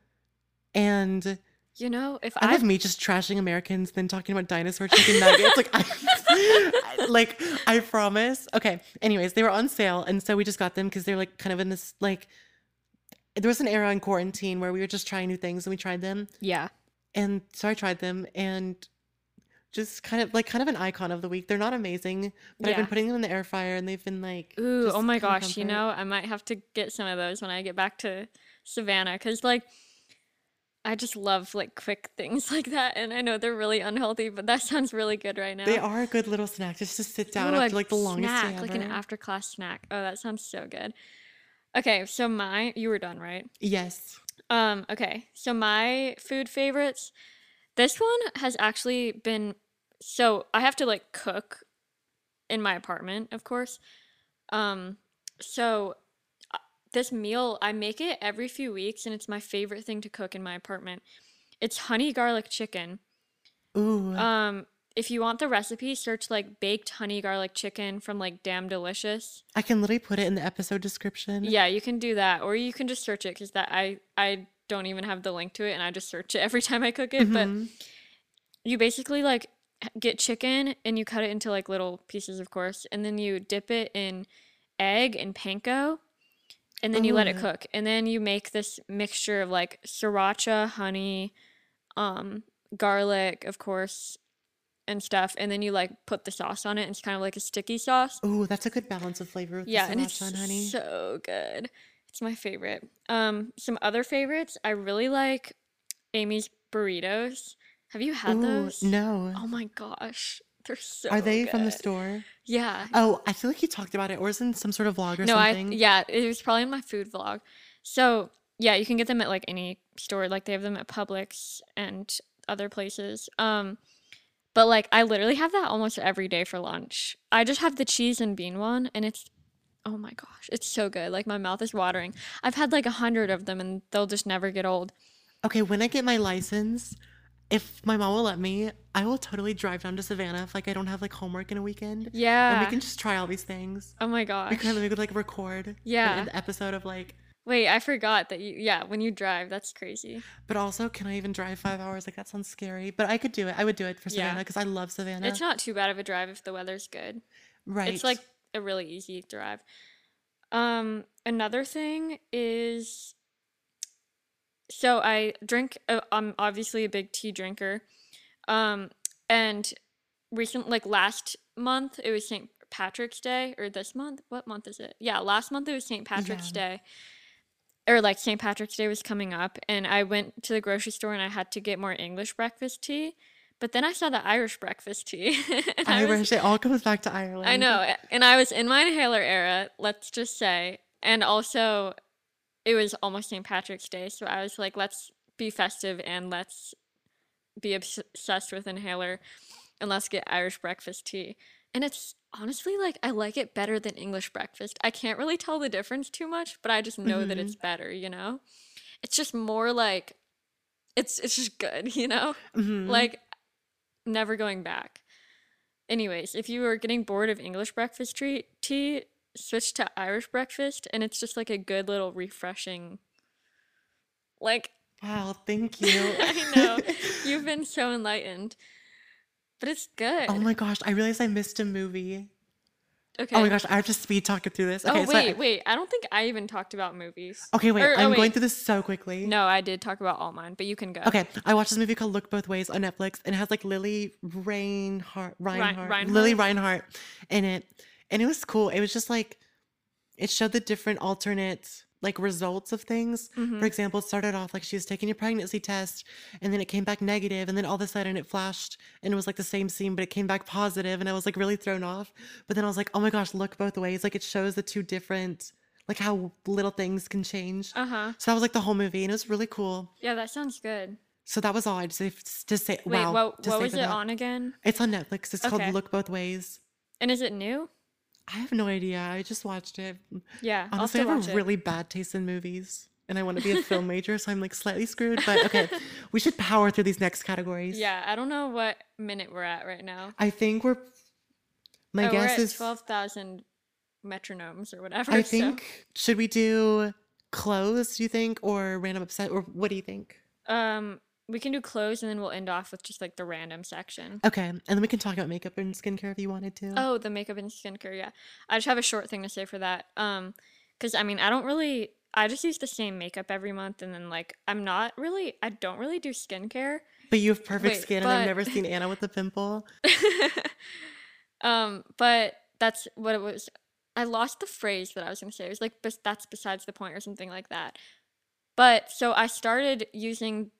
and. You know, if I I love me just trashing Americans, then talking about dinosaur chicken nuggets. like, I, like I promise. Okay. Anyways, they were on sale, and so we just got them because they're like kind of in this like. There was an era in quarantine where we were just trying new things, and we tried them, yeah, and so I tried them, and just kind of like kind of an icon of the week. They're not amazing, but I've been putting them in the air fryer, and they've been like. ooh, oh my gosh, you know, I might have to get some of those when I get back to Savannah, because like. I just love like quick things like that, and I know they're really unhealthy, but that sounds really good right now. They are a good little snack just to sit down Ooh, after like the longest snack, day like an after class snack. Oh, that sounds so good. Okay, so my you were done, right? Yes. Um, okay. So my food favorites. This one has actually been so I have to like cook in my apartment, of course. Um, so this meal I make it every few weeks and it's my favorite thing to cook in my apartment. It's honey garlic chicken. Ooh. Um, if you want the recipe, search like baked honey garlic chicken from like Damn Delicious. I can literally put it in the episode description. Yeah, you can do that, or you can just search it because that I I don't even have the link to it, and I just search it every time I cook it. But Mhm. you basically like get chicken and you cut it into like little pieces, of course, and then you dip it in egg and panko, and then you let it cook, and then you make this mixture of like sriracha, honey, um, garlic, of course, and stuff, and then you like put the sauce on it. And it's kind of like a sticky sauce. Ooh, that's a good balance of flavor with Yeah, the and it's sriracha and honey. so good. It's my favorite. Um, some other favorites. I really like Amy's burritos. Have you had Ooh, those? no. Oh my gosh, they're so. Are they from the store? Yeah. Oh, I feel like you talked about it, or is it in some sort of vlog or No, I something? yeah, it was probably in my food vlog. So yeah, you can get them at like any store. Like they have them at Publix and other places. Um, but like I literally have that almost every day for lunch. I just have the cheese and bean one, and it's oh my gosh, it's so good. Like my mouth is watering. I've had like a hundred of them, and they'll just never get old. Okay, when I get my license, if my mom will let me, I will totally drive down to Savannah if like I don't have like homework in a weekend. And Yeah. we can just try all these things. oh my We gosh. can we could like record Yeah. an episode of like Wait, I forgot that you. Yeah, when you drive, that's crazy. but also can I even drive five hours? Like that sounds scary. But I could do it. I would do it for Savannah because I love Savannah. It's not too bad of a drive if the weather's good. right. It's like a really easy drive. Um, another thing is so I drink uh, I'm obviously a big tea drinker. Um, and recent like last month it was St. Patrick's Day or this month? What month is it? Yeah, last month it was St. Patrick's Day. Or like St. Patrick's Day was coming up and I went to the grocery store and I had to get more English breakfast tea. But then I saw the Irish breakfast tea. and I was Irish. It all comes back to Ireland. I know. And I was in my inhaler era, let's just say. And also, it was almost St. Patrick's Day. So I was like, let's be festive and let's be obsessed with inhaler and let's get Irish breakfast tea. And it's honestly like, I like it better than English breakfast. I can't really tell the difference too much, but I just know that it's better, you know? It's just more like, it's, it's just good, you know? Mhm. like never going back. Anyways, if you are getting bored of English breakfast tea, tea, switch to Irish breakfast, and it's just like a good little refreshing. Like Wow, thank you. I know you've been so enlightened, but it's good. oh my gosh, I realized I missed a movie. okay. Oh my gosh, I have to speed talk it through this. Oh, okay, oh so I- wait, wait. I don't think I even talked about movies. Okay, wait. Or- oh, I'm going wait. through this so quickly. No, I did talk about all mine, but you can go. Okay, I watched this movie called Look Both Ways on Netflix, and it has like Lily Reinhart, Reinhart, Lily Reinhardt? Reinhart in it, and it was cool. It was just like it showed the different alternate like results of things. Mhm. For example, it started off like she was taking a pregnancy test, and then it came back negative, and then all of a sudden it flashed, and it was like the same scene, but it came back positive, and I was like really thrown off. But then I was like, oh my gosh, look both ways. Like it shows the two different, like how little things can change. Uh huh. So that was like the whole movie, and it was really cool. Yeah, that sounds good. So that was all I just say to say. Wait, wow, what what was it that. on again? It's on Netflix. It's Okay. called Look Both Ways. And is it new? I have no idea. I just watched it. Yeah, Honestly, have I have a it. really bad taste in movies, and I want to be a film major, so I'm like slightly screwed. But okay, we should power through these next categories. Yeah, I don't know what minute we're at right now. I think we're. My oh, we're guess at is. twelve thousand metronomes or whatever. I so- think should we do clothes? Do you think, or random upset, or what do you think? um we can do clothes and then we'll end off with just like the random section. Okay, and then we can talk about makeup and skincare if you wanted to. Oh, the makeup and skincare. Yeah, I just have a short thing to say for that. Um, because I mean, I don't really. I just use the same makeup every month, and then like I'm not really. I don't really do skincare. But you have perfect Wait, skin, and I've never seen Anna with a pimple. um, but that's what it was. I lost the phrase that I was gonna say. It was like, that's besides the point, or something like that. But so I started using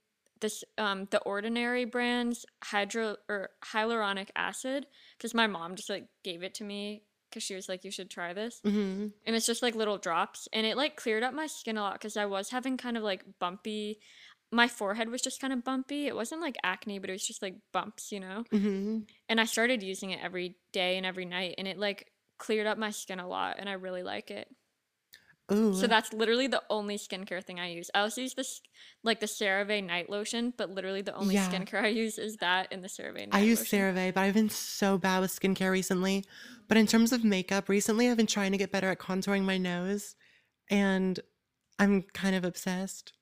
this, um, the Ordinary brand's hydro or hyaluronic acid because my mom just like gave it to me because she was like, "You should try this," hmm and it's just like little drops, and it like cleared up my skin a lot because I was having kind of like bumpy. My forehead was just kind of bumpy. It wasn't like acne, but it was just like bumps, you know. hmm And I started using it every day and every night, and it like cleared up my skin a lot, and I really like it. Ooh. So that's literally the only skincare thing I use. I also use this like the CeraVe night lotion, but literally the only Yeah. skincare I use is that and the CeraVe night I use lotion. CeraVe, but I've been so bad with skincare recently. But in terms of makeup, recently I've been trying to get better at contouring my nose, and I'm kind of obsessed.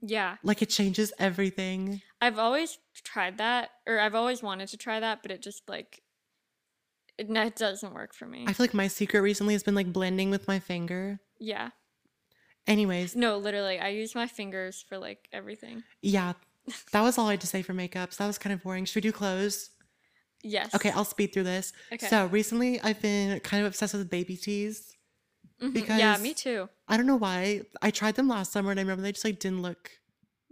Yeah, Like it changes everything. I've always tried that, or I've always wanted to try that, but it just like it, it doesn't work for me. I feel like my secret recently has been like blending with my finger. Yeah, Anyways, no, literally, I use my fingers for like everything. yeah, that was all I had to say for makeup. So that was kind of boring. Should we do clothes? Yes. Okay, I'll speed through this. Okay. So recently I've been kind of obsessed with baby teas. Mhm. yeah, me too. I don't know why. I tried them last summer and I remember they just like didn't look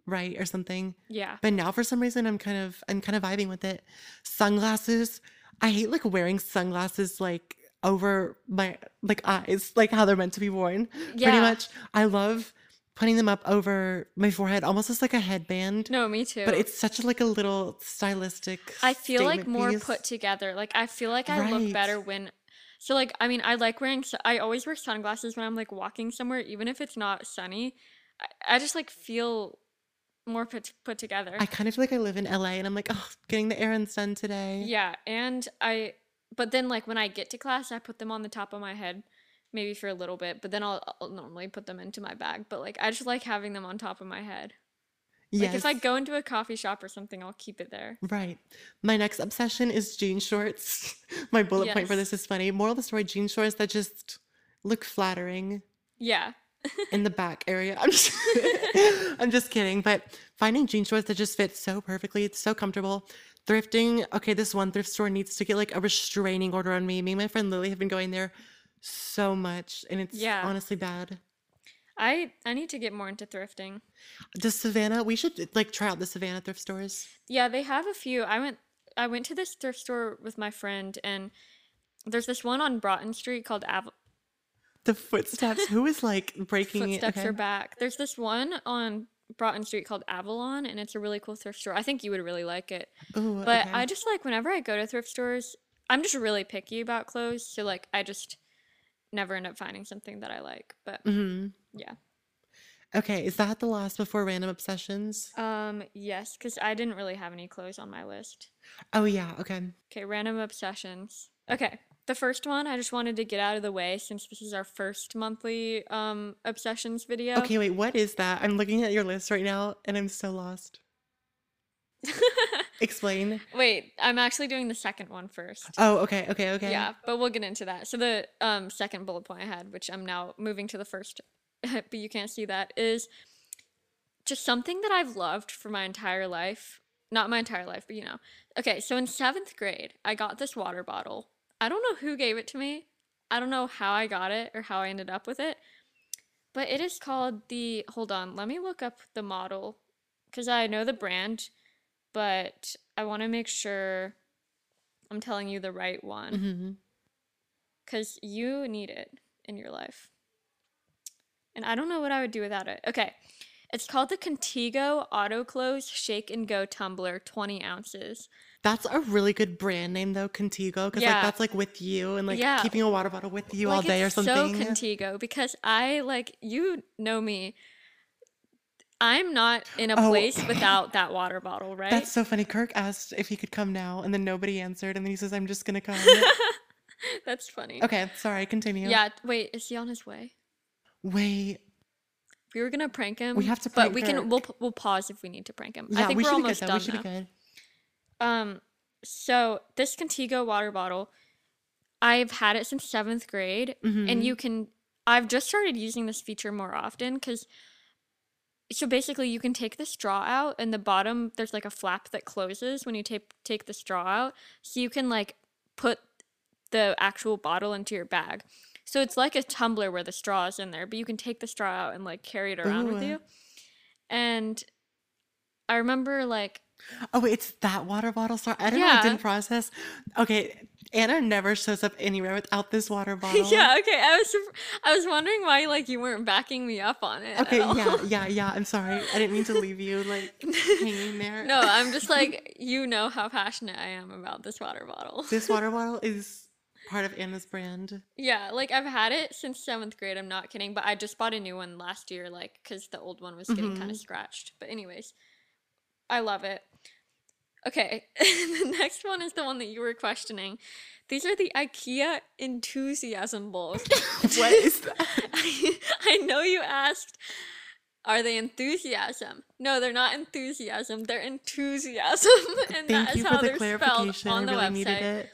right or something. Yeah, But now for some reason I'm kind of I'm kind of vibing with it. Sunglasses. I hate like wearing sunglasses like over my like eyes, like how they're meant to be worn. Pretty much. I love putting them up over my forehead, almost as like a headband. no, me too. But it's such a, like a little stylistic. I feel like more piece. put together. Like I feel like I Right. look better when so like I mean I like wearing I always wear sunglasses when I'm like walking somewhere even if it's not sunny. I, I just like feel more put put together. I kind of feel like I live in LA and I'm like, oh, getting the errands done today. yeah, and I but then like when I get to class I put them on the top of my head maybe for a little bit, but then I'll, I'll normally put them into my bag, but like I just like having them on top of my head. Yes. Like if I go into a coffee shop or something, I'll keep it there. Right. My next obsession is jean shorts. My bullet point for this is funny. Moral of the story jean shorts that just look flattering Yeah. in the back area. I'm just, I'm just kidding. But finding jean shorts that just fit so perfectly, it's so comfortable. Thrifting, okay, this one thrift store needs to get like a restraining order on me. Me and my friend Lily have been going there so much, and it's Yeah. honestly bad. I I need to get more into thrifting. Does Savannah, we should like try out the Savannah thrift stores. Yeah, they have a few. I went I went to this thrift store with my friend and there's this one on Broughton Street called Av- The footsteps, who is like breaking? Footsteps Okay. are back. There's this one on Broughton Street called Avalon and it's a really cool thrift store. I think you would really like it. Ooh, But okay. I just like whenever I go to thrift stores, I'm just really picky about clothes, so like I just never end up finding something that I like. But Mhm. yeah. Okay, is that the last before random obsessions? Um yes, cuz I didn't really have any clothes on my list. Oh yeah, okay. Okay, random obsessions. Okay, the first one I just wanted to get out of the way since this is our first monthly um obsessions video. Okay, wait, what is that? I'm looking at your list right now and I'm so lost. Explain. Wait, I'm actually doing the second one first. Oh, okay, okay, okay. Yeah, but we'll get into that. So the um second bullet point I had, which I'm now moving to the first, but you can't see that, is just something that I've loved for my entire life. Not my entire life, but you know. Okay, so in seventh grade, I got this water bottle. I don't know who gave it to me. I don't know how I got it or how I ended up with it. But it is called the hold on, let me look up the model because I know the brand, but I want to make sure I'm telling you the right one hmm because you need it in your life. And I don't know what I would do without it. Okay. It's called the Contigo Auto Close Shake and Go Tumbler, 20 ounces. That's a really good brand name though, Contigo, because Yeah. like that's like with you and like Yeah. keeping a water bottle with you all Like, day or it's something. So Contigo because I like you know me. I'm not in a Oh. place without that water bottle, right? That's so funny. Kirk asked if he could come now, and then nobody answered, and then he says, "I'm just gonna come." That's funny. okay, sorry. Continue. Yeah, wait, is he on his way? Wait. We were gonna prank him. We have to but prank we can we'll we'll pause if we need to prank him. Yeah, I think we we're should be almost though. We done should now. be good. Um, so this Contigo water bottle, I've had it since seventh grade, Mhm. and you can. I've just started using this feature more often because. So basically, you can take the straw out, and the bottom there's like a flap that closes when you take take the straw out, so you can like put the actual bottle into your bag. So it's like a tumbler where the straw is in there, but you can take the straw out and like carry it around with you. And I remember like Oh, wait, it's that water bottle. Sorry, I don't know. Yeah. I didn't process. Okay, Anna never shows up anywhere without this water bottle. yeah, okay. I was surp- I was wondering why like you weren't backing me up on it. at Okay, all. yeah, yeah, yeah. I'm sorry. I didn't mean to leave you like hanging there. No, I'm just like you know how passionate I am about this water bottle. this water bottle is part of Anna's brand. Yeah, like I've had it since seventh grade. I'm not kidding, but I just bought a new one last year, like because the old one was getting kind Mhm. of scratched. But anyways, I love it. Okay, the next one is the one that you were questioning. These are the IKEA enthusiasm bowls. What is that? I, I know you asked. Are they enthusiasm? No, they're not enthusiasm. They're enthusiasm, and Thank that is how the they're spelled on the really website. needed it.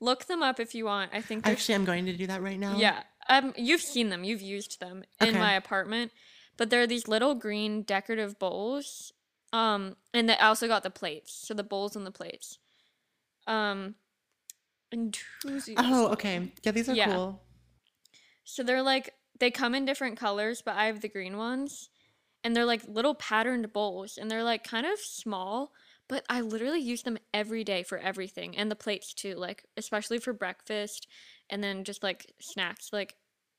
Look them up if you want. I think Actually, I'm going to do that right now. yeah. Um, you've seen them. You've used them in Okay. my apartment. But they're these little green decorative bowls. Um, and they also got the plates. So the bowls and the plates. Um, enthusiasm. Oh, okay. Yeah, these are Yeah. cool. So they're like they come in different colors, but I have the green ones. And they're like little patterned bowls and they're like kind of small, but I literally use them every day for everything and the plates too, like especially for breakfast and then just like snacks. Like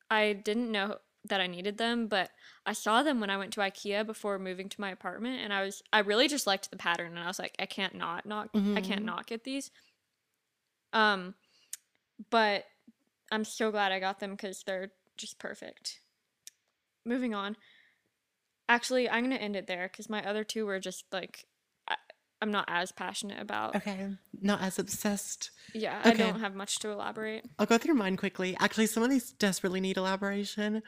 I didn't know that I needed them, but I saw them when I went to IKEA before moving to my apartment and I was I really just liked the pattern and I was like I can't not not I can't Mhm. not get these. Um but I'm so glad I got them cuz they're just perfect. Moving on. Actually, I'm going to end it there cuz my other two were just like I, I'm not as passionate about. Okay. Not as obsessed. Yeah, I don't have much to elaborate. I'll go through mine quickly. Actually, some of these desperately need elaboration.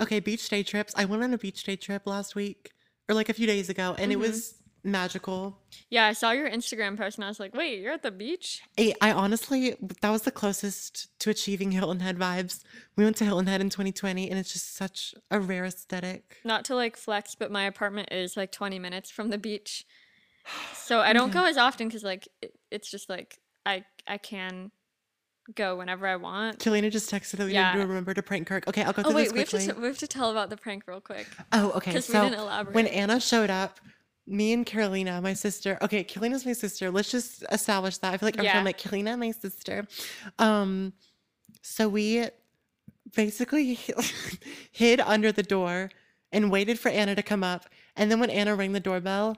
Okay, beach day trips. I went on a beach day trip last week or like a few days ago, and it Mhm. was magical. Yeah, I saw your Instagram post and I was like, "Wait, you're at the beach?" I, I honestly, that was the closest to achieving Hilton Head vibes. We went to Hilton Head in 2020, and it's just such a rare aesthetic. Not to like flex, but my apartment is like 20 minutes from the beach. So I don't Okay. go as often cuz like it, it's just like I I can go whenever I want. Carolina just texted that we Yeah. need to remember to prank Kirk. Okay, I'll go Oh through wait, this we have to we have to tell about the prank real quick Oh, okay. because we So didn't elaborate. when Anna showed up, me and Carolina, my sister. Okay, Carolina's my sister. Let's just establish that. I feel like every time Yeah. I'm like Carolina, my sister. Um, so we basically hid under the door and waited for Anna to come up. And then when Anna rang the doorbell,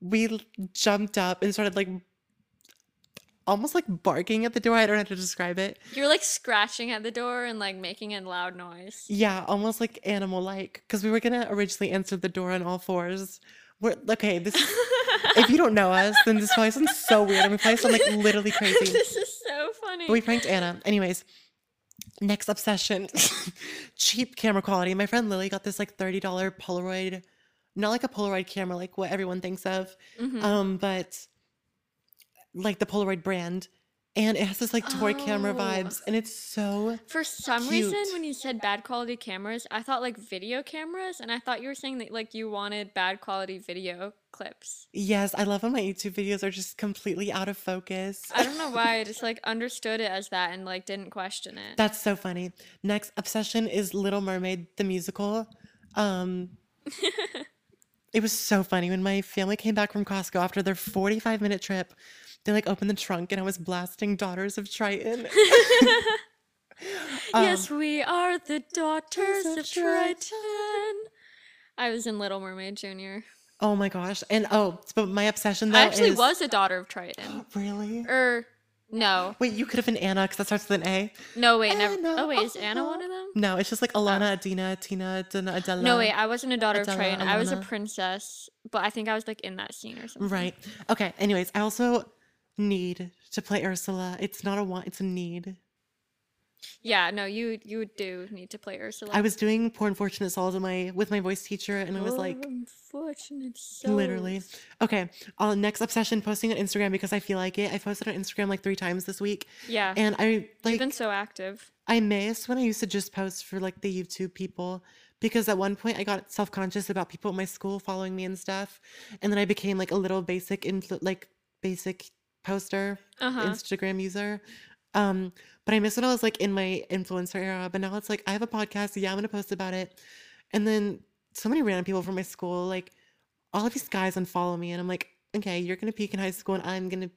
we jumped up and started like almost like barking at the door. I don't know how to describe it. You're like scratching at the door and like making a loud noise. Yeah, almost like animal like. Because we were gonna originally answer the door on all fours. We're okay, this if you don't know us, then this probably sounds so weird. And we probably sound like literally crazy. this is so funny. But we pranked Anna. Anyways, next obsession. Cheap camera quality. My friend Lily got this like $30 Polaroid, not like a Polaroid camera, like what everyone thinks of. Mhm. Um, but like the Polaroid brand. And it has this like toy camera Oh. vibes. And it's so For some reason, when you said bad quality cameras, I thought like video cameras, and I thought you were saying that like you wanted bad quality video clips. Yes, I love when my YouTube videos are just completely out of focus. I don't know why I just like understood it as that and like didn't question it. That's so funny. Next obsession is Little Mermaid the musical. Um It was so funny when my family came back from Costco after their 45 minute trip. They like opened the trunk and I was blasting Daughters of Triton. Um, yes, we are the daughters of of Triton. I was in Little Mermaid Junior. Oh my gosh. And oh, but my obsession though I actually is was a daughter of Triton. Really? Er, no, Wait, you could have been Anna because that starts with an A. no, wait, never. Anna, Oh wait, is Anna one of them? No, it's just like Alana, Adina, Tina, Dana, Adela. No, wait, I wasn't a daughter Adela, of Triton. I was a princess, but I think I was like in that scene or something. Right. Okay. Anyways, I also need to play Ursula. It's not a want, it's a need. Yeah, no, you you do need to play Ursula. I was doing Poor Unfortunate Souls in my with my voice teacher, and I was like unfortunate souls. literally. Okay. Uh, next obsession posting on Instagram because I feel like it. I posted on Instagram like three times this week, Yeah, and I like you've been so active. I miss when I used to just post for like the YouTube people because at one point I got self conscious about people at my school following me and stuff, and then I became like a little basic influ- like basic poster Uh huh. Instagram user. Um, but I miss when I was like in my influencer era. But now it's like I have a podcast. Yeah, I'm gonna post about it. And then so many random people from my school, like all of these guys unfollow me, and I'm like, okay, you're gonna peak in high school, and I'm gonna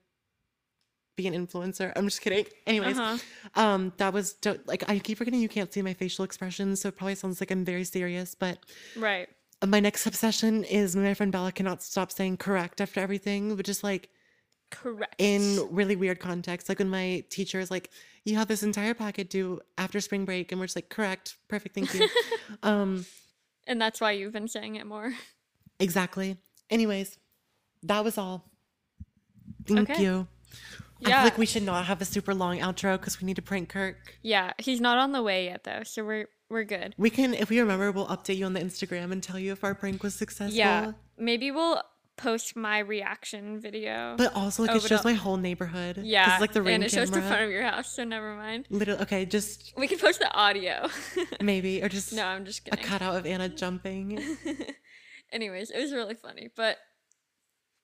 be an influencer. I'm just kidding. Anyways, Uh-huh. um, that was do- like I keep forgetting you can't see my facial expressions, so it probably sounds like I'm very serious. But Right. my next obsession is my friend Bella cannot stop saying correct after everything, but just like Correct. in really weird context. Like when my teacher is like, "You have this entire packet due after spring break," and we're just like, "Correct, perfect, thank you." um, and that's why you've been saying it more. exactly. Anyways, that was all. Thank Okay. you. I feel like we should not have a super long outro because we need to prank Kirk. Yeah, he's not on the way yet though, so we're we're good. We can, if we remember, we'll update you on the Instagram and tell you if our prank was successful. Yeah, maybe we'll post my reaction video. But also, like, it shows my whole neighborhood. yeah, it's like the ring and it shows the front of your house, so never mind. Literally, okay, just We can post the audio. maybe, or just no, I'm just a cutout of Anna jumping. Anyways, it was really funny, but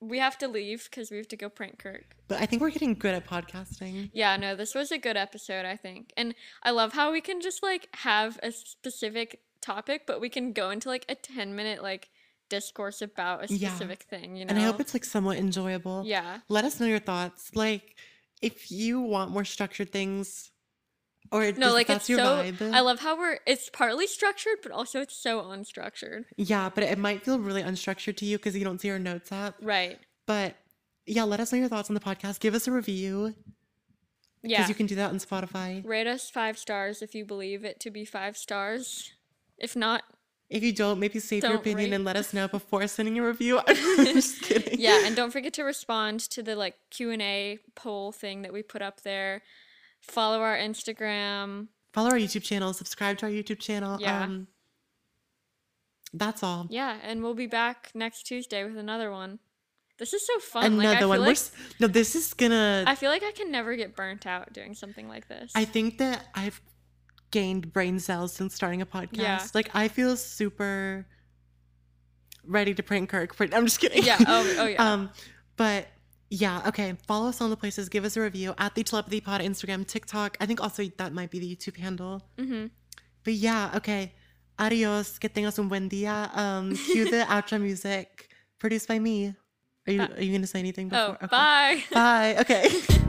we have to leave because we have to go prank Kirk. But I think we're getting good at podcasting. Yeah, no, this was a good episode, I think. And I love how we can just like have a specific topic, but we can go into like a 10 minute like discourse about a Yeah. specific thing, you know? And I hope it's like somewhat enjoyable. Yeah. Let us know your thoughts. Like, if you want more structured things, or No, just like that's it's your so vibe. I love how we're it's partly structured, but also it's so unstructured. yeah, but it might feel really unstructured to you because you don't see our notes up. Right. But yeah, let us know your thoughts on the podcast. Give us a review Yeah. because you can do that on Spotify. Rate us five stars if you believe it to be five stars. If not, If you don't, maybe save your Don't opinion rate. and let us know before sending a review. I'm just kidding. yeah, and don't forget to respond to the like Q and A poll thing that we put up there. Follow our Instagram. follow our YouTube channel, subscribe to our YouTube channel. Yeah. Um, that's all. Yeah, and we'll be back next Tuesday with another one. This is so fun. like, I Another feel one. Like, no, this is gonna. I feel like I can never get burnt out doing something like this. I think that I've gained brain cells since starting a podcast. Yeah. Like I feel super ready to prank Kirk. I'm just kidding. Yeah, oh- oh, yeah. um, but yeah, okay. Follow us on the places. Give us a review at the Telepathy Pod, Instagram, TikTok. I think also that might be the YouTube handle. Mm-hmm. But yeah, okay. Adios. Que tengas un buen día. Um, cue the outro music produced by me. Are you Uh, are you gonna say anything Oh, before? Okay. bye. Bye. Okay.